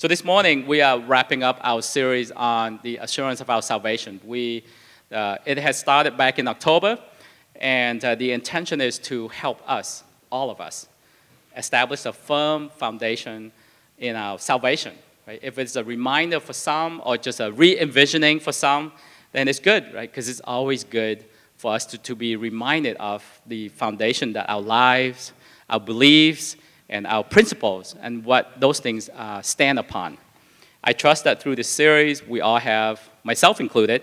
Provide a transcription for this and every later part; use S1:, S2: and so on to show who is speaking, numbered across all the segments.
S1: So this morning we are wrapping up our series on the assurance of our salvation. We, uh, it has started back in October, and uh, the intention is to help us, all of us, establish a firm foundation in our salvation. Right? If it's a reminder for some or just a re-envisioning for some, then it's good, right? Because it's always good for us to, to be reminded of the foundation that our lives, our beliefs, and our principles and what those things uh, stand upon. I trust that through this series, we all have, myself included,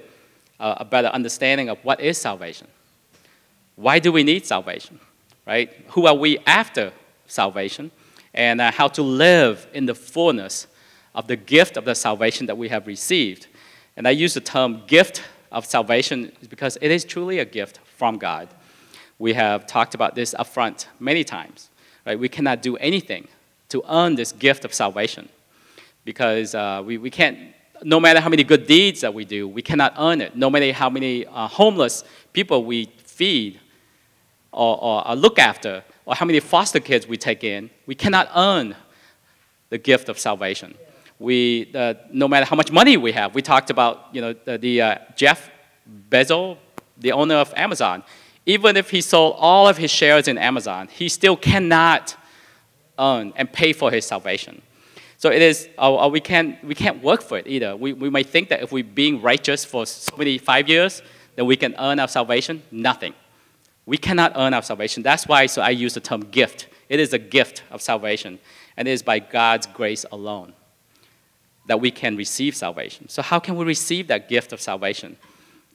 S1: uh, a better understanding of what is salvation. Why do we need salvation? Right? Who are we after salvation? And uh, how to live in the fullness of the gift of the salvation that we have received. And I use the term gift of salvation because it is truly a gift from God. We have talked about this up front many times. Right? We cannot do anything to earn this gift of salvation because uh, we, we can't, no matter how many good deeds that we do, we cannot earn it. No matter how many uh, homeless people we feed or, or, or look after, or how many foster kids we take in, we cannot earn the gift of salvation. We, uh, no matter how much money we have, we talked about you know, the, the uh, Jeff Bezos, the owner of Amazon even if he sold all of his shares in Amazon, he still cannot earn and pay for his salvation. So it is, uh, we, can't, we can't work for it either. We, we might think that if we're being righteous for so many five years, then we can earn our salvation. Nothing. We cannot earn our salvation. That's why so I use the term gift. It is a gift of salvation, and it is by God's grace alone that we can receive salvation. So how can we receive that gift of salvation?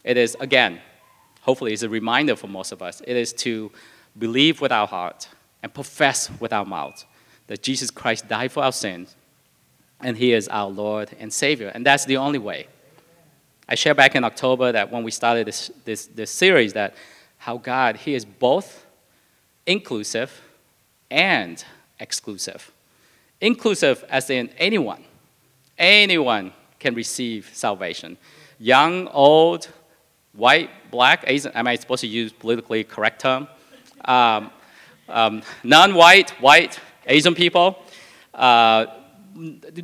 S1: It is, again, hopefully is a reminder for most of us. It is to believe with our heart and profess with our mouth that Jesus Christ died for our sins and he is our Lord and Savior. And that's the only way. I shared back in October that when we started this, this, this series, that how God, he is both inclusive and exclusive. Inclusive as in anyone. Anyone can receive salvation. Young, old, white, black, Asian, am I supposed to use politically correct term? Um, um, non-white, white, Asian people. Uh,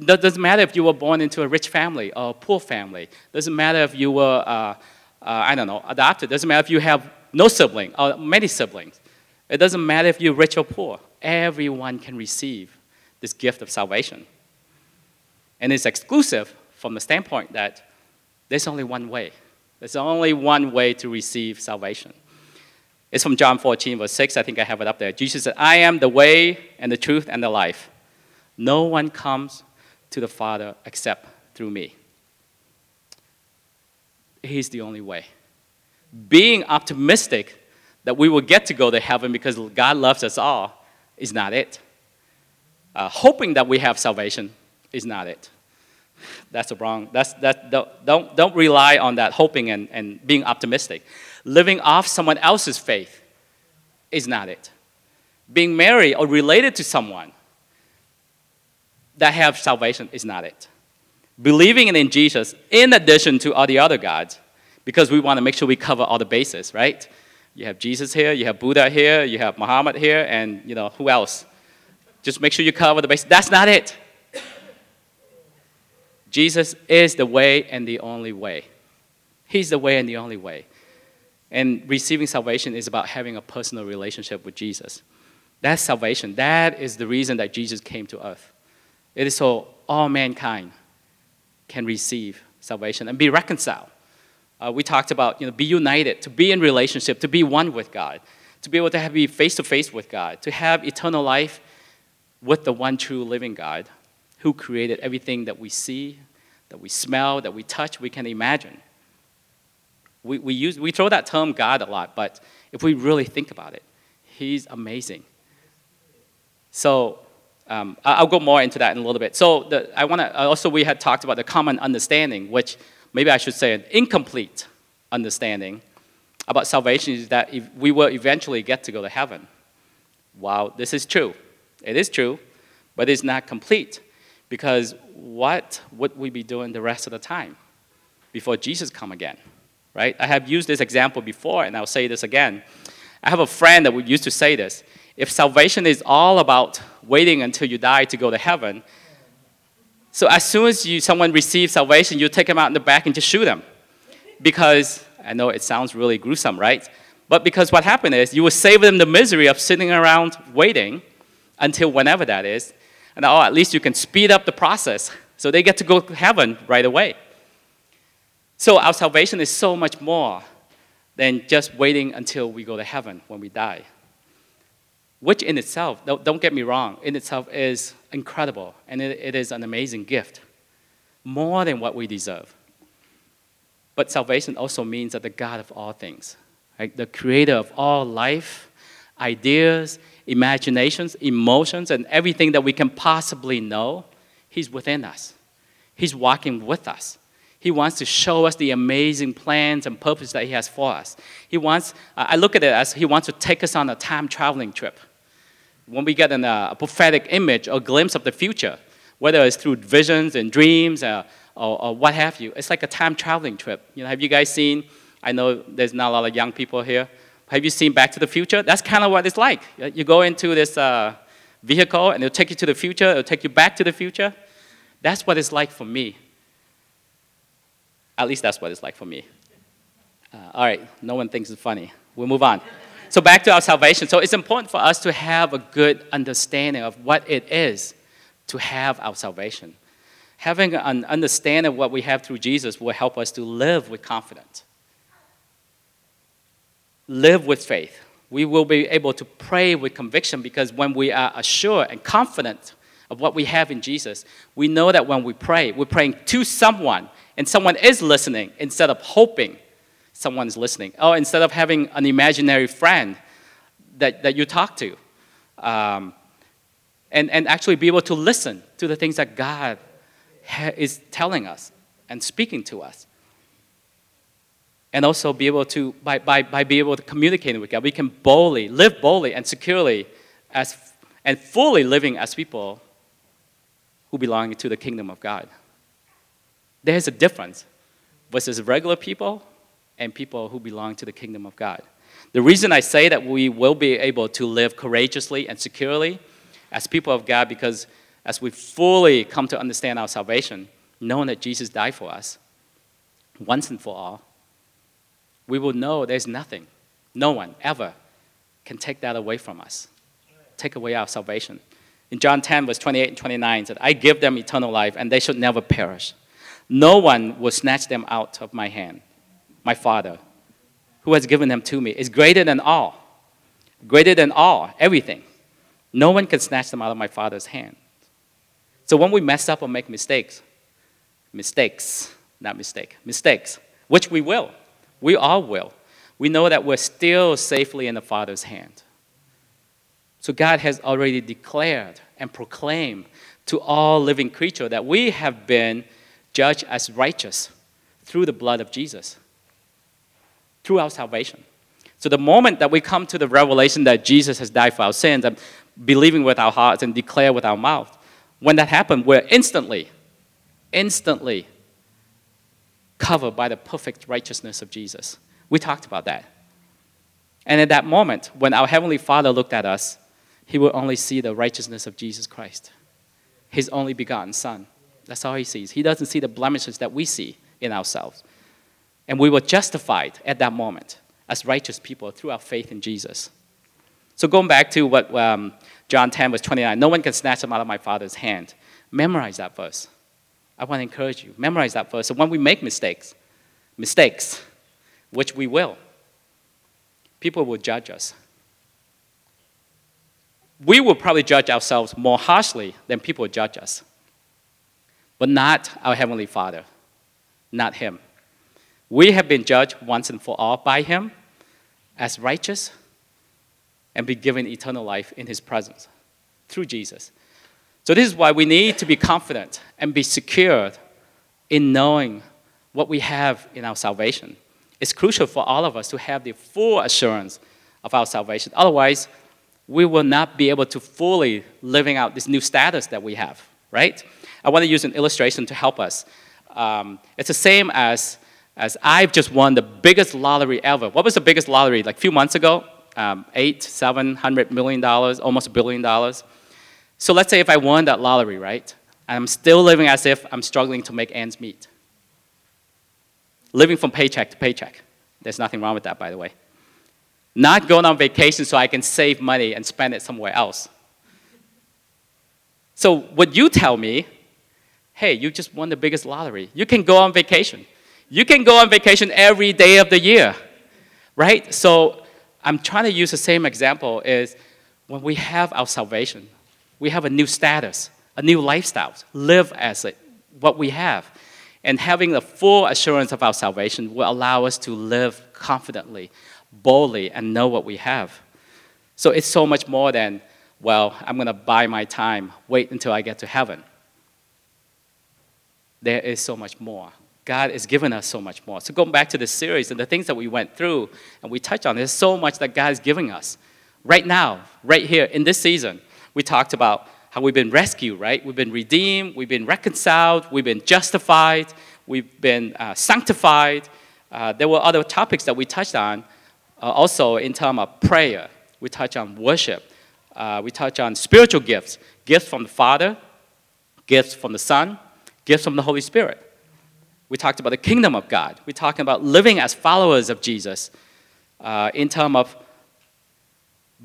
S1: doesn't matter if you were born into a rich family or a poor family. Doesn't matter if you were, uh, uh, I don't know, adopted. Doesn't matter if you have no sibling or many siblings. It doesn't matter if you're rich or poor. Everyone can receive this gift of salvation. And it's exclusive from the standpoint that there's only one way. There's only one way to receive salvation. It's from John 14, verse 6. I think I have it up there. Jesus said, I am the way and the truth and the life. No one comes to the Father except through me. He's the only way. Being optimistic that we will get to go to heaven because God loves us all is not it. Uh, hoping that we have salvation is not it. That's a wrong. That's, that, don't, don't rely on that hoping and, and being optimistic. Living off someone else's faith is not it. Being married or related to someone that have salvation is not it. Believing in Jesus in addition to all the other gods, because we want to make sure we cover all the bases, right? You have Jesus here, you have Buddha here, you have Muhammad here, and you know who else? Just make sure you cover the bases. That's not it. Jesus is the way and the only way. He's the way and the only way. And receiving salvation is about having a personal relationship with Jesus. That's salvation. That is the reason that Jesus came to earth. It is so all mankind can receive salvation and be reconciled. Uh, we talked about you know, be united, to be in relationship, to be one with God, to be able to have, be face to face with God, to have eternal life with the one true living God who created everything that we see, that we smell, that we touch, we can imagine. We, we, use, we throw that term God a lot, but if we really think about it, He's amazing. So um, I'll go more into that in a little bit. So the, I want to also we had talked about the common understanding, which maybe I should say an incomplete understanding about salvation is that we will eventually get to go to heaven. Wow, this is true. It is true, but it's not complete. Because what would we be doing the rest of the time before Jesus come again? Right? I have used this example before, and I'll say this again. I have a friend that would used to say this. If salvation is all about waiting until you die to go to heaven, So as soon as you, someone receives salvation, you take them out in the back and just shoot them. Because, I know it sounds really gruesome, right? But because what happened is you will save them the misery of sitting around waiting until whenever that is. And oh, at least you can speed up the process so they get to go to heaven right away. So our salvation is so much more than just waiting until we go to heaven when we die. Which in itself, don't get me wrong, in itself is incredible and it, is an amazing gift, more than what we deserve. But salvation also means that the God of all things, right, the creator of all life, ideas, imaginations, emotions, and everything that we can possibly know, He's within us. He's walking with us. He wants to show us the amazing plans and purpose that He has for us. He wants, I look at it as He wants to take us on a time traveling trip. When we get an, a prophetic image or glimpse of the future, whether it's through visions and dreams uh, or, or, what have you, it's like a time traveling trip. You know, have you guys seen? I know there's not a lot of young people here. Have you seen Back to the Future? That's kind of what it's like. You go into this uh, vehicle and it'll take you to the future, it'll take you back to the future. That's what it's like for me. At least that's what it's like for me. Uh, all right, no one thinks it's funny. We'll move on. So, back to our salvation. So, it's important for us to have a good understanding of what it is to have our salvation. Having an understanding of what we have through Jesus will help us to live with confidence, live with faith. We will be able to pray with conviction because when we are assured and confident of what we have in Jesus, we know that when we pray, we're praying to someone and someone is listening instead of hoping someone's listening. Or instead of having an imaginary friend that, that you talk to. Um, and, and actually be able to listen to the things that God ha- is telling us and speaking to us. And also be able to, by, by, by being able to communicate with God, we can boldly, live boldly and securely as, and fully living as people who belong to the kingdom of God. There's a difference versus regular people and people who belong to the kingdom of God. The reason I say that we will be able to live courageously and securely as people of God because as we fully come to understand our salvation, knowing that Jesus died for us once and for all, we will know there's nothing, no one ever can take that away from us, take away our salvation. In John 10, verse 28 and 29, it said, I give them eternal life, and they should never perish. No one will snatch them out of my hand. My Father, who has given them to me, is greater than all. Greater than all, everything. No one can snatch them out of my Father's hand. So when we mess up or make mistakes, mistakes, not mistake, mistakes, which we will, we all will, we know that we're still safely in the Father's hand. So God has already declared and proclaimed to all living creature that we have been judged as righteous through the blood of Jesus, through our salvation. So the moment that we come to the revelation that Jesus has died for our sins and believing with our hearts and declare with our mouth, when that happens, we're instantly, instantly covered by the perfect righteousness of Jesus. We talked about that. And at that moment, when our Heavenly Father looked at us, He will only see the righteousness of Jesus Christ, His only begotten Son. That's all he sees. He doesn't see the blemishes that we see in ourselves. And we were justified at that moment as righteous people through our faith in Jesus. So going back to what um, John 10 verse 29, no one can snatch them out of my Father's hand. Memorize that verse. I want to encourage you. Memorize that verse. So when we make mistakes, mistakes, which we will, people will judge us. We will probably judge ourselves more harshly than people judge us but not our Heavenly Father, not Him. We have been judged once and for all by Him as righteous and be given eternal life in His presence through Jesus. So, this is why we need to be confident and be secured in knowing what we have in our salvation. It's crucial for all of us to have the full assurance of our salvation. Otherwise, we will not be able to fully living out this new status that we have, right? I want to use an illustration to help us. Um, it's the same as, as I've just won the biggest lottery ever. What was the biggest lottery? Like a few months ago? Um, eight, seven hundred million dollars, almost a billion dollars. So let's say if I won that lottery, right? I'm still living as if I'm struggling to make ends meet. Living from paycheck to paycheck. There's nothing wrong with that, by the way. Not going on vacation so I can save money and spend it somewhere else. So, would you tell me, hey, you just won the biggest lottery? You can go on vacation. You can go on vacation every day of the year, right? So, I'm trying to use the same example is when we have our salvation, we have a new status, a new lifestyle, live as what we have. And having the full assurance of our salvation will allow us to live confidently, boldly, and know what we have. So it's so much more than, well, I'm going to buy my time, wait until I get to heaven. There is so much more. God has given us so much more. So going back to the series and the things that we went through and we touched on, there's so much that God is giving us. Right now, right here in this season, we talked about how we've been rescued, right? We've been redeemed, we've been reconciled, we've been justified, we've been uh, sanctified. Uh, there were other topics that we touched on uh, also in terms of prayer. We touched on worship. Uh, we touched on spiritual gifts gifts from the Father, gifts from the Son, gifts from the Holy Spirit. We talked about the kingdom of God. We're talking about living as followers of Jesus uh, in terms of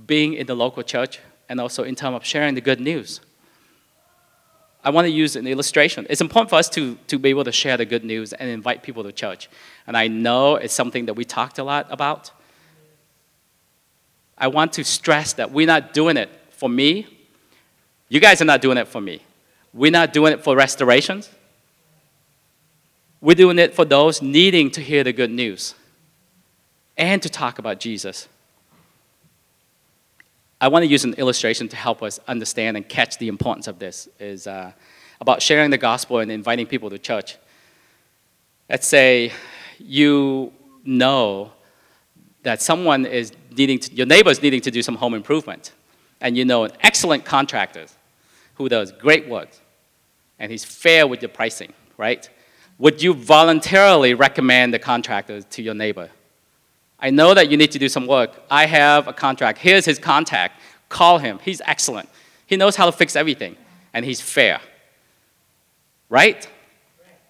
S1: being in the local church, and also in terms of sharing the good news. I want to use an illustration. It's important for us to, to be able to share the good news and invite people to church. And I know it's something that we talked a lot about. I want to stress that we're not doing it for me. You guys are not doing it for me. We're not doing it for restorations. We're doing it for those needing to hear the good news and to talk about Jesus. I want to use an illustration to help us understand and catch the importance of this is uh, about sharing the gospel and inviting people to church. Let's say you know that someone is needing to, your neighbor is needing to do some home improvement, and you know an excellent contractor who does great work, and he's fair with your pricing, right? Would you voluntarily recommend the contractor to your neighbor? I know that you need to do some work. I have a contract. Here's his contact. Call him. He's excellent. He knows how to fix everything, and he's fair. Right?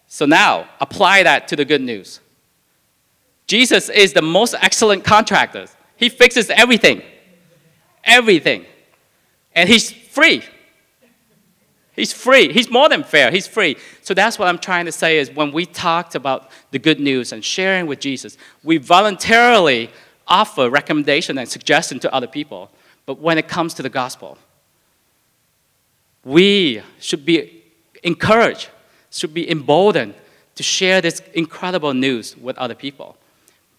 S1: So now, apply that to the good news. Jesus is the most excellent contractor. He fixes everything. Everything. And he's free. He's free. He's more than fair. He's free. So that's what I'm trying to say is when we talked about the good news and sharing with Jesus, we voluntarily offer recommendation and suggestion to other people. But when it comes to the gospel, we should be encouraged, should be emboldened to share this incredible news with other people.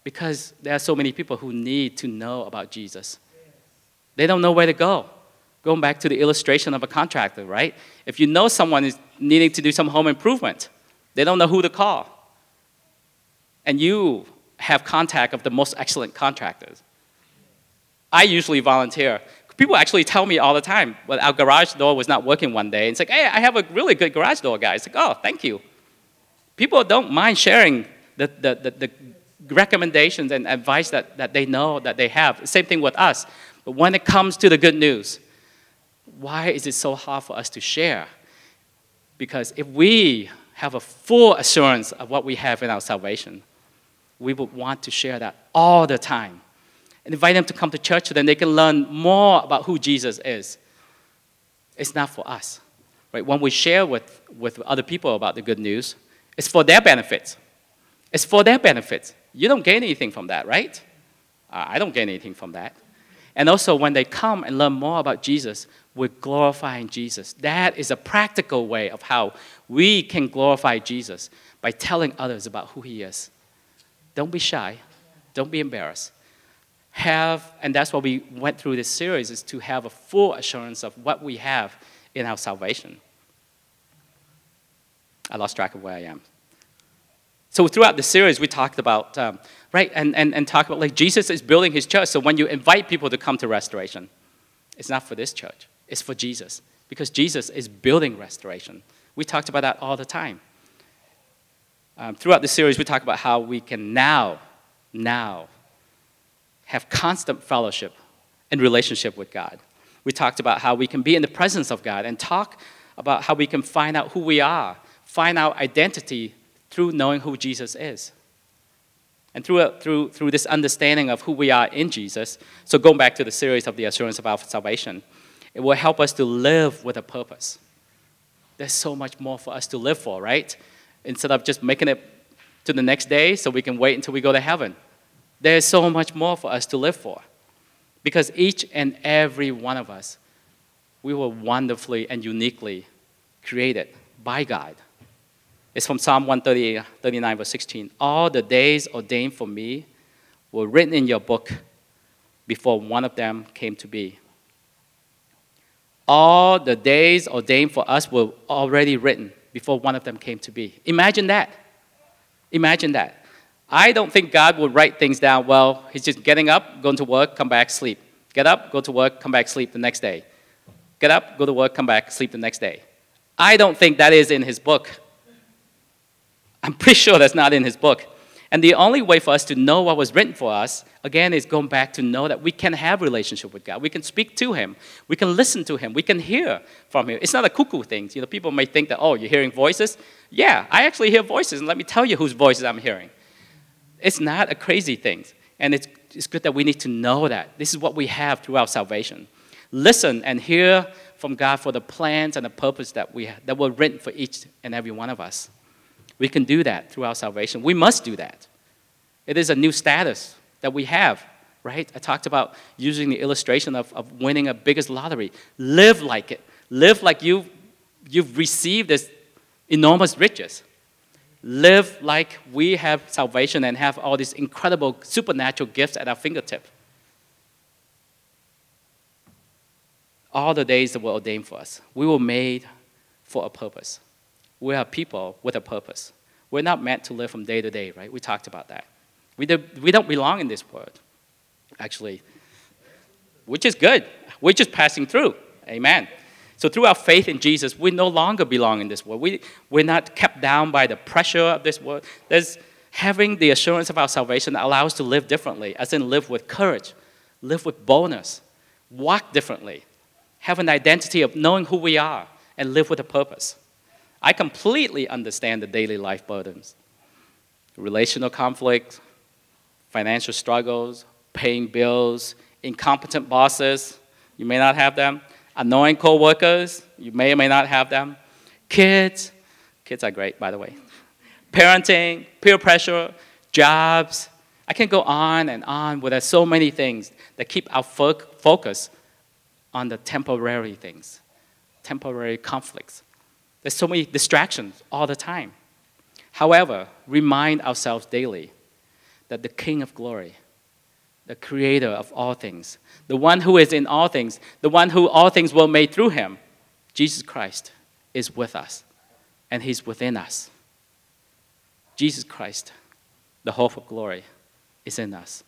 S1: Because there are so many people who need to know about Jesus. They don't know where to go going back to the illustration of a contractor, right? If you know someone is needing to do some home improvement, they don't know who to call. And you have contact of the most excellent contractors. I usually volunteer. People actually tell me all the time, well, our garage door was not working one day. It's like, hey, I have a really good garage door, guys. It's like, oh, thank you. People don't mind sharing the, the, the, the recommendations and advice that, that they know that they have. Same thing with us. But when it comes to the good news, why is it so hard for us to share? Because if we have a full assurance of what we have in our salvation, we would want to share that all the time. And invite them to come to church so then they can learn more about who Jesus is. It's not for us. Right? When we share with, with other people about the good news, it's for their benefit. It's for their benefit. You don't gain anything from that, right? I don't gain anything from that. And also, when they come and learn more about Jesus, we're glorifying Jesus. That is a practical way of how we can glorify Jesus by telling others about who he is. Don't be shy. Don't be embarrassed. Have, and that's what we went through this series, is to have a full assurance of what we have in our salvation. I lost track of where I am. So throughout the series, we talked about, um, right, and, and, and talk about like Jesus is building his church. So when you invite people to come to restoration, it's not for this church, it's for Jesus. Because Jesus is building restoration. We talked about that all the time. Um, throughout the series, we talk about how we can now, now, have constant fellowship and relationship with God. We talked about how we can be in the presence of God and talk about how we can find out who we are, find our identity through knowing who Jesus is. And through, through, through this understanding of who we are in Jesus, so going back to the series of the assurance of our salvation, it will help us to live with a purpose. There's so much more for us to live for, right? Instead of just making it to the next day so we can wait until we go to heaven. There's so much more for us to live for. Because each and every one of us, we were wonderfully and uniquely created by God. It's from Psalm 139, verse 16. All the days ordained for me were written in your book before one of them came to be. All the days ordained for us were already written before one of them came to be. Imagine that. Imagine that. I don't think God would write things down, well, he's just getting up, going to work, come back, sleep. Get up, go to work, come back, sleep the next day. Get up, go to work, come back, sleep the next day. I don't think that is in his book. I'm pretty sure that's not in his book. And the only way for us to know what was written for us, again, is going back to know that we can have relationship with God. We can speak to Him. We can listen to Him. We can hear from Him. It's not a cuckoo thing. You know, people may think that, oh, you're hearing voices. Yeah, I actually hear voices, and let me tell you whose voices I'm hearing. It's not a crazy thing. And it's, it's good that we need to know that. This is what we have through our salvation. Listen and hear from God for the plans and the purpose that, we, that were written for each and every one of us. We can do that through our salvation. We must do that. It is a new status that we have, right? I talked about using the illustration of, of winning a biggest lottery. Live like it. Live like you've, you've received this enormous riches. Live like we have salvation and have all these incredible supernatural gifts at our fingertip. All the days that were ordained for us, we were made for a purpose we are people with a purpose. We're not meant to live from day to day, right? We talked about that. We, do, we don't belong in this world, actually, which is good. We're just passing through. Amen. So, through our faith in Jesus, we no longer belong in this world. We, we're not kept down by the pressure of this world. There's having the assurance of our salvation allows us to live differently, as in live with courage, live with boldness, walk differently, have an identity of knowing who we are, and live with a purpose. I completely understand the daily life burdens relational conflict, financial struggles, paying bills, incompetent bosses, you may not have them, annoying coworkers, you may or may not have them, kids, kids are great, by the way, parenting, peer pressure, jobs. I can go on and on with so many things that keep our fo- focus on the temporary things, temporary conflicts. There's so many distractions all the time. However, remind ourselves daily that the King of glory, the creator of all things, the one who is in all things, the one who all things were made through him, Jesus Christ, is with us and he's within us. Jesus Christ, the hope of glory, is in us.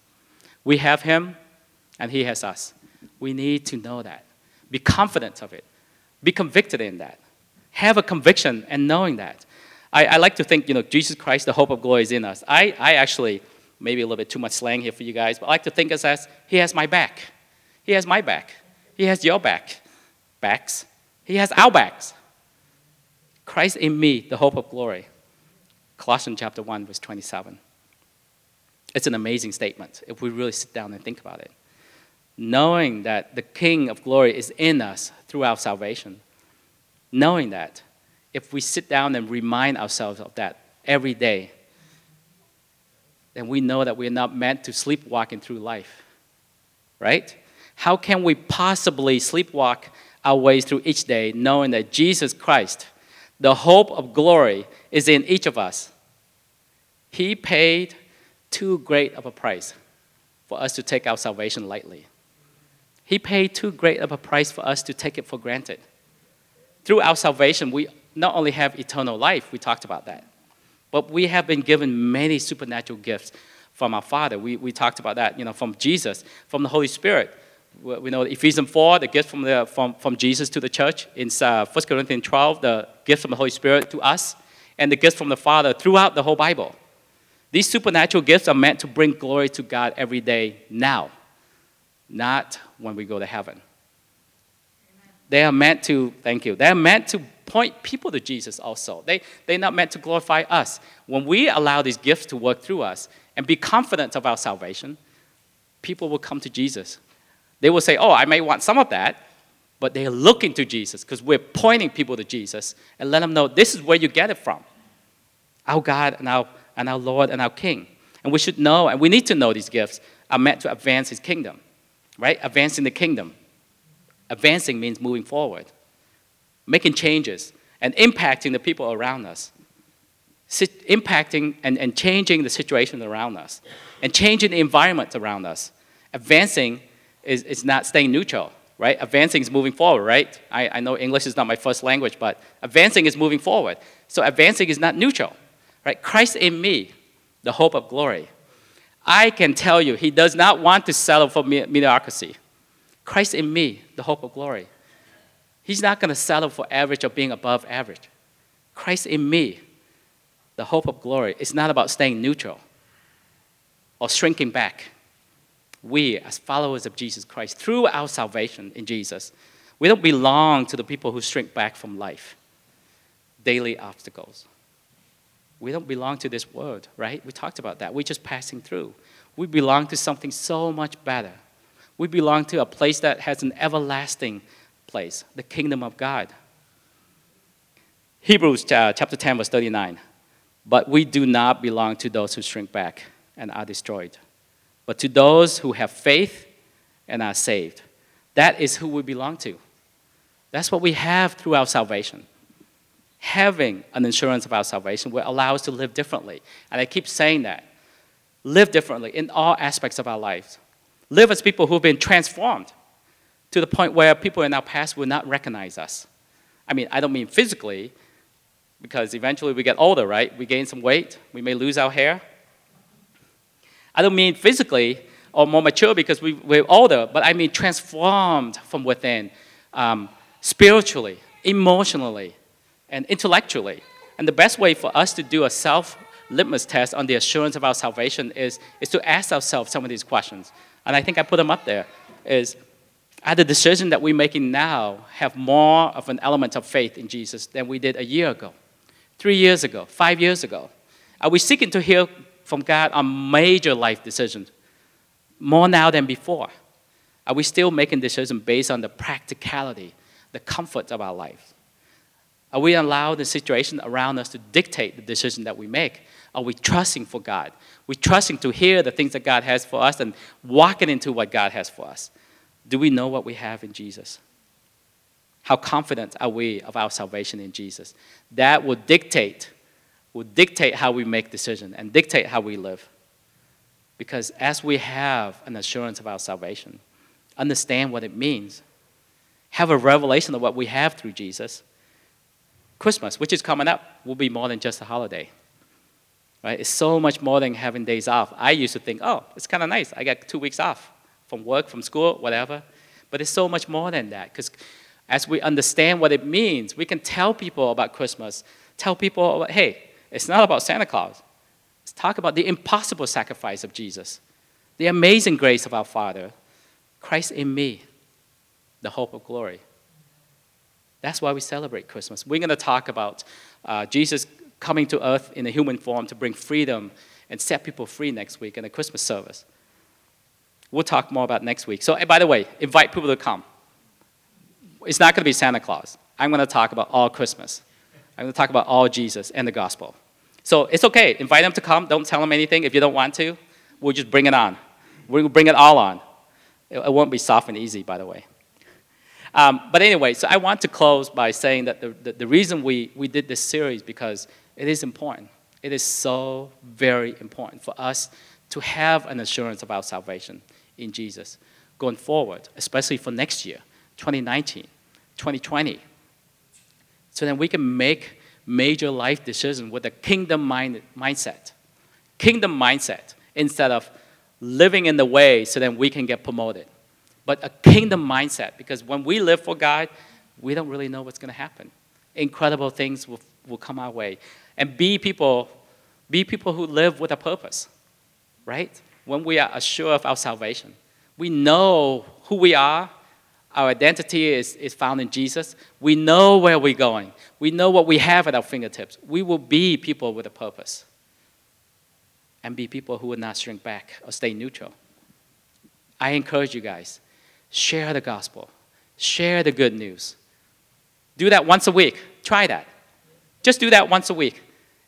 S1: We have him and he has us. We need to know that. Be confident of it. Be convicted in that have a conviction and knowing that. I, I like to think, you know, Jesus Christ, the hope of glory is in us. I, I actually, maybe a little bit too much slang here for you guys, but I like to think as, as He has my back. He has my back. He has your back. Backs. He has our backs. Christ in me, the hope of glory. Colossians chapter 1, verse 27. It's an amazing statement if we really sit down and think about it. Knowing that the King of glory is in us through our salvation knowing that, if we sit down and remind ourselves of that every day, then we know that we're not meant to sleepwalking through life. Right? How can we possibly sleepwalk our way through each day knowing that Jesus Christ, the hope of glory, is in each of us? He paid too great of a price for us to take our salvation lightly. He paid too great of a price for us to take it for granted through our salvation, we not only have eternal life, we talked about that, but we have been given many supernatural gifts from our Father. We, we talked about that, you know, from Jesus, from the Holy Spirit. We know Ephesians 4, the gift from, the, from, from Jesus to the church. In uh, 1 Corinthians 12, the gift from the Holy Spirit to us, and the gifts from the Father throughout the whole Bible. These supernatural gifts are meant to bring glory to God every day now, not when we go to heaven. They are meant to, thank you, they are meant to point people to Jesus also. They, they're not meant to glorify us. When we allow these gifts to work through us and be confident of our salvation, people will come to Jesus. They will say, Oh, I may want some of that, but they're looking to Jesus because we're pointing people to Jesus and let them know this is where you get it from our God and our, and our Lord and our King. And we should know, and we need to know these gifts are meant to advance His kingdom, right? Advancing the kingdom. Advancing means moving forward, making changes, and impacting the people around us. impacting and, and changing the situation around us, and changing the environment around us. Advancing is, is not staying neutral, right? Advancing is moving forward, right? I, I know English is not my first language, but advancing is moving forward. So advancing is not neutral, right? Christ in me, the hope of glory. I can tell you, he does not want to settle for mediocrity. Christ in me, the hope of glory. He's not going to settle for average or being above average. Christ in me, the hope of glory. It's not about staying neutral or shrinking back we, as followers of Jesus Christ, through our salvation in Jesus, we don't belong to the people who shrink back from life, daily obstacles. We don't belong to this world, right? We talked about that. We're just passing through. We belong to something so much better. We belong to a place that has an everlasting place, the kingdom of God. Hebrews uh, chapter 10, verse 39. But we do not belong to those who shrink back and are destroyed but to those who have faith and are saved. That is who we belong to. That's what we have through our salvation. Having an insurance of our salvation will allow us to live differently. And I keep saying that. Live differently in all aspects of our lives. Live as people who've been transformed to the point where people in our past will not recognize us. I mean, I don't mean physically, because eventually we get older, right? We gain some weight, we may lose our hair, I don't mean physically or more mature because we, we're older, but I mean transformed from within, um, spiritually, emotionally, and intellectually. And the best way for us to do a self litmus test on the assurance of our salvation is, is to ask ourselves some of these questions. And I think I put them up there. Is are the decisions that we're making now have more of an element of faith in Jesus than we did a year ago, three years ago, five years ago? Are we seeking to hear from God on major life decisions, more now than before? Are we still making decisions based on the practicality, the comfort of our life? Are we allowing the situation around us to dictate the decision that we make? Are we trusting for God? We're trusting to hear the things that God has for us and walking into what God has for us. Do we know what we have in Jesus? How confident are we of our salvation in Jesus? That will dictate will dictate how we make decisions and dictate how we live. Because as we have an assurance of our salvation, understand what it means, have a revelation of what we have through Jesus, Christmas, which is coming up, will be more than just a holiday. Right? It's so much more than having days off. I used to think, oh, it's kind of nice. I get two weeks off from work, from school, whatever. But it's so much more than that because as we understand what it means, we can tell people about Christmas, tell people, about, hey, it's not about Santa Claus. Let's talk about the impossible sacrifice of Jesus, the amazing grace of our Father, Christ in me, the hope of glory. That's why we celebrate Christmas. We're going to talk about uh, Jesus coming to earth in a human form to bring freedom and set people free next week in a Christmas service. We'll talk more about next week. So, by the way, invite people to come. It's not going to be Santa Claus. I'm going to talk about all Christmas. I'm going to talk about all Jesus and the gospel. So it's okay. Invite them to come. Don't tell them anything if you don't want to. We'll just bring it on. We'll bring it all on. It, it won't be soft and easy, by the way. Um, but anyway, so I want to close by saying that the, the, the reason we, we did this series because it is important. It is so very important for us to have an assurance our salvation in Jesus going forward, especially for next year, 2019, 2020. So then we can make major life decisions with a kingdom mind, mindset. Kingdom mindset instead of living in the way so that we can get promoted. But a kingdom mindset because when we live for God, we don't really know what's going to happen. Incredible things will, will come our way. And be people, be people who live with a purpose, right? When we are assured of our salvation, we know who we are, Our identity is, is found in Jesus. We know where we're going. We know what we have at our fingertips. We will be people with a purpose and be people who will not shrink back or stay neutral. I encourage you guys share the gospel, share the good news. Do that once a week. Try that. Just do that once a week.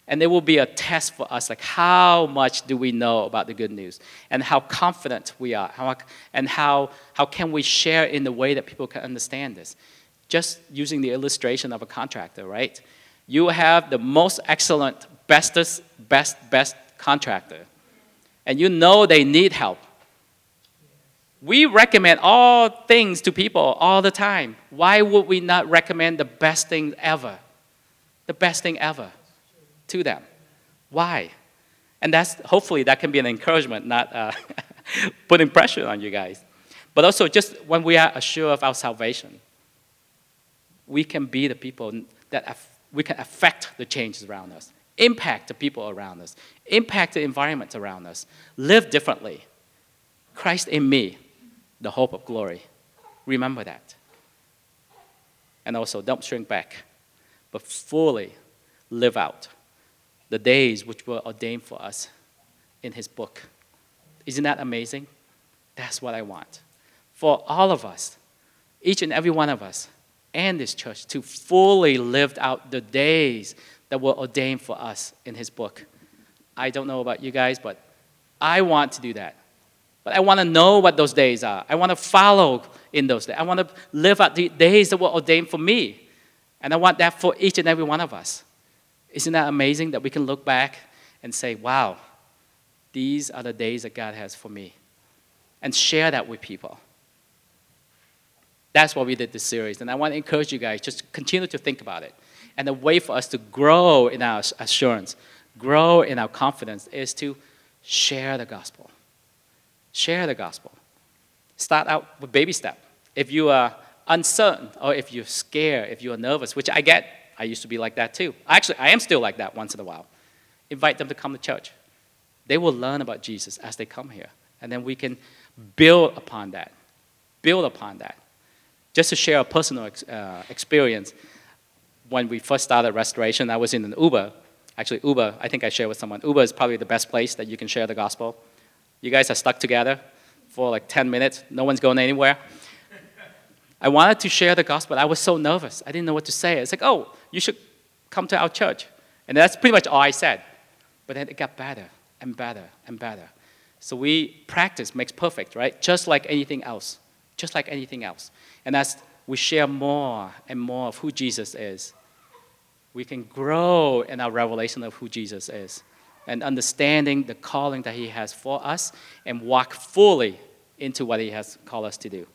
S1: And there will be a test for us like how much do we know about the good news and how confident we are how, and how, how can we share in the way that people can understand this. Just using the illustration of a contractor, right? You have the most excellent, bestest, best, best contractor, and you know they need help. We recommend all things to people all the time. Why would we not recommend the best thing ever? The best thing ever to them. Why? And that's hopefully that can be an encouragement, not uh, putting pressure on you guys. But also, just when we are assured of our salvation, we can be the people that we can affect the changes around us, impact the people around us, impact the environment around us, live differently. Christ in me, the hope of glory. Remember that. And also, don't shrink back, but fully live out the days which were ordained for us in His book. Isn't that amazing? That's what I want. For all of us, each and every one of us, and this church, to fully live out the days that were ordained for us in His book. I don't know about you guys, but I want to do that. But I want to know what those days are. I want to follow in those days. I want to live out the days that were ordained for me. And I want that for each and every one of us. Isn't that amazing that we can look back and say, wow, these are the days that God has for me? And share that with people. That's why we did this series. And I want to encourage you guys just continue to think about it. And the way for us to grow in our assurance, grow in our confidence, is to share the gospel. Share the gospel. Start out with baby step. If you are uncertain or if you're scared, if you're nervous, which I get, I used to be like that too. Actually, I am still like that once in a while. Invite them to come to church. They will learn about Jesus as they come here. And then we can build upon that. Build upon that. Just to share a personal uh, experience, when we first started restoration, I was in an Uber. Actually, Uber, I think I shared with someone. Uber is probably the best place that you can share the gospel. You guys are stuck together for like 10 minutes, no one's going anywhere. I wanted to share the gospel. I was so nervous. I didn't know what to say. It's like, oh, you should come to our church. And that's pretty much all I said. But then it got better and better and better. So we practice makes perfect, right? Just like anything else. Just like anything else. And as we share more and more of who Jesus is, we can grow in our revelation of who Jesus is and understanding the calling that he has for us and walk fully into what he has called us to do.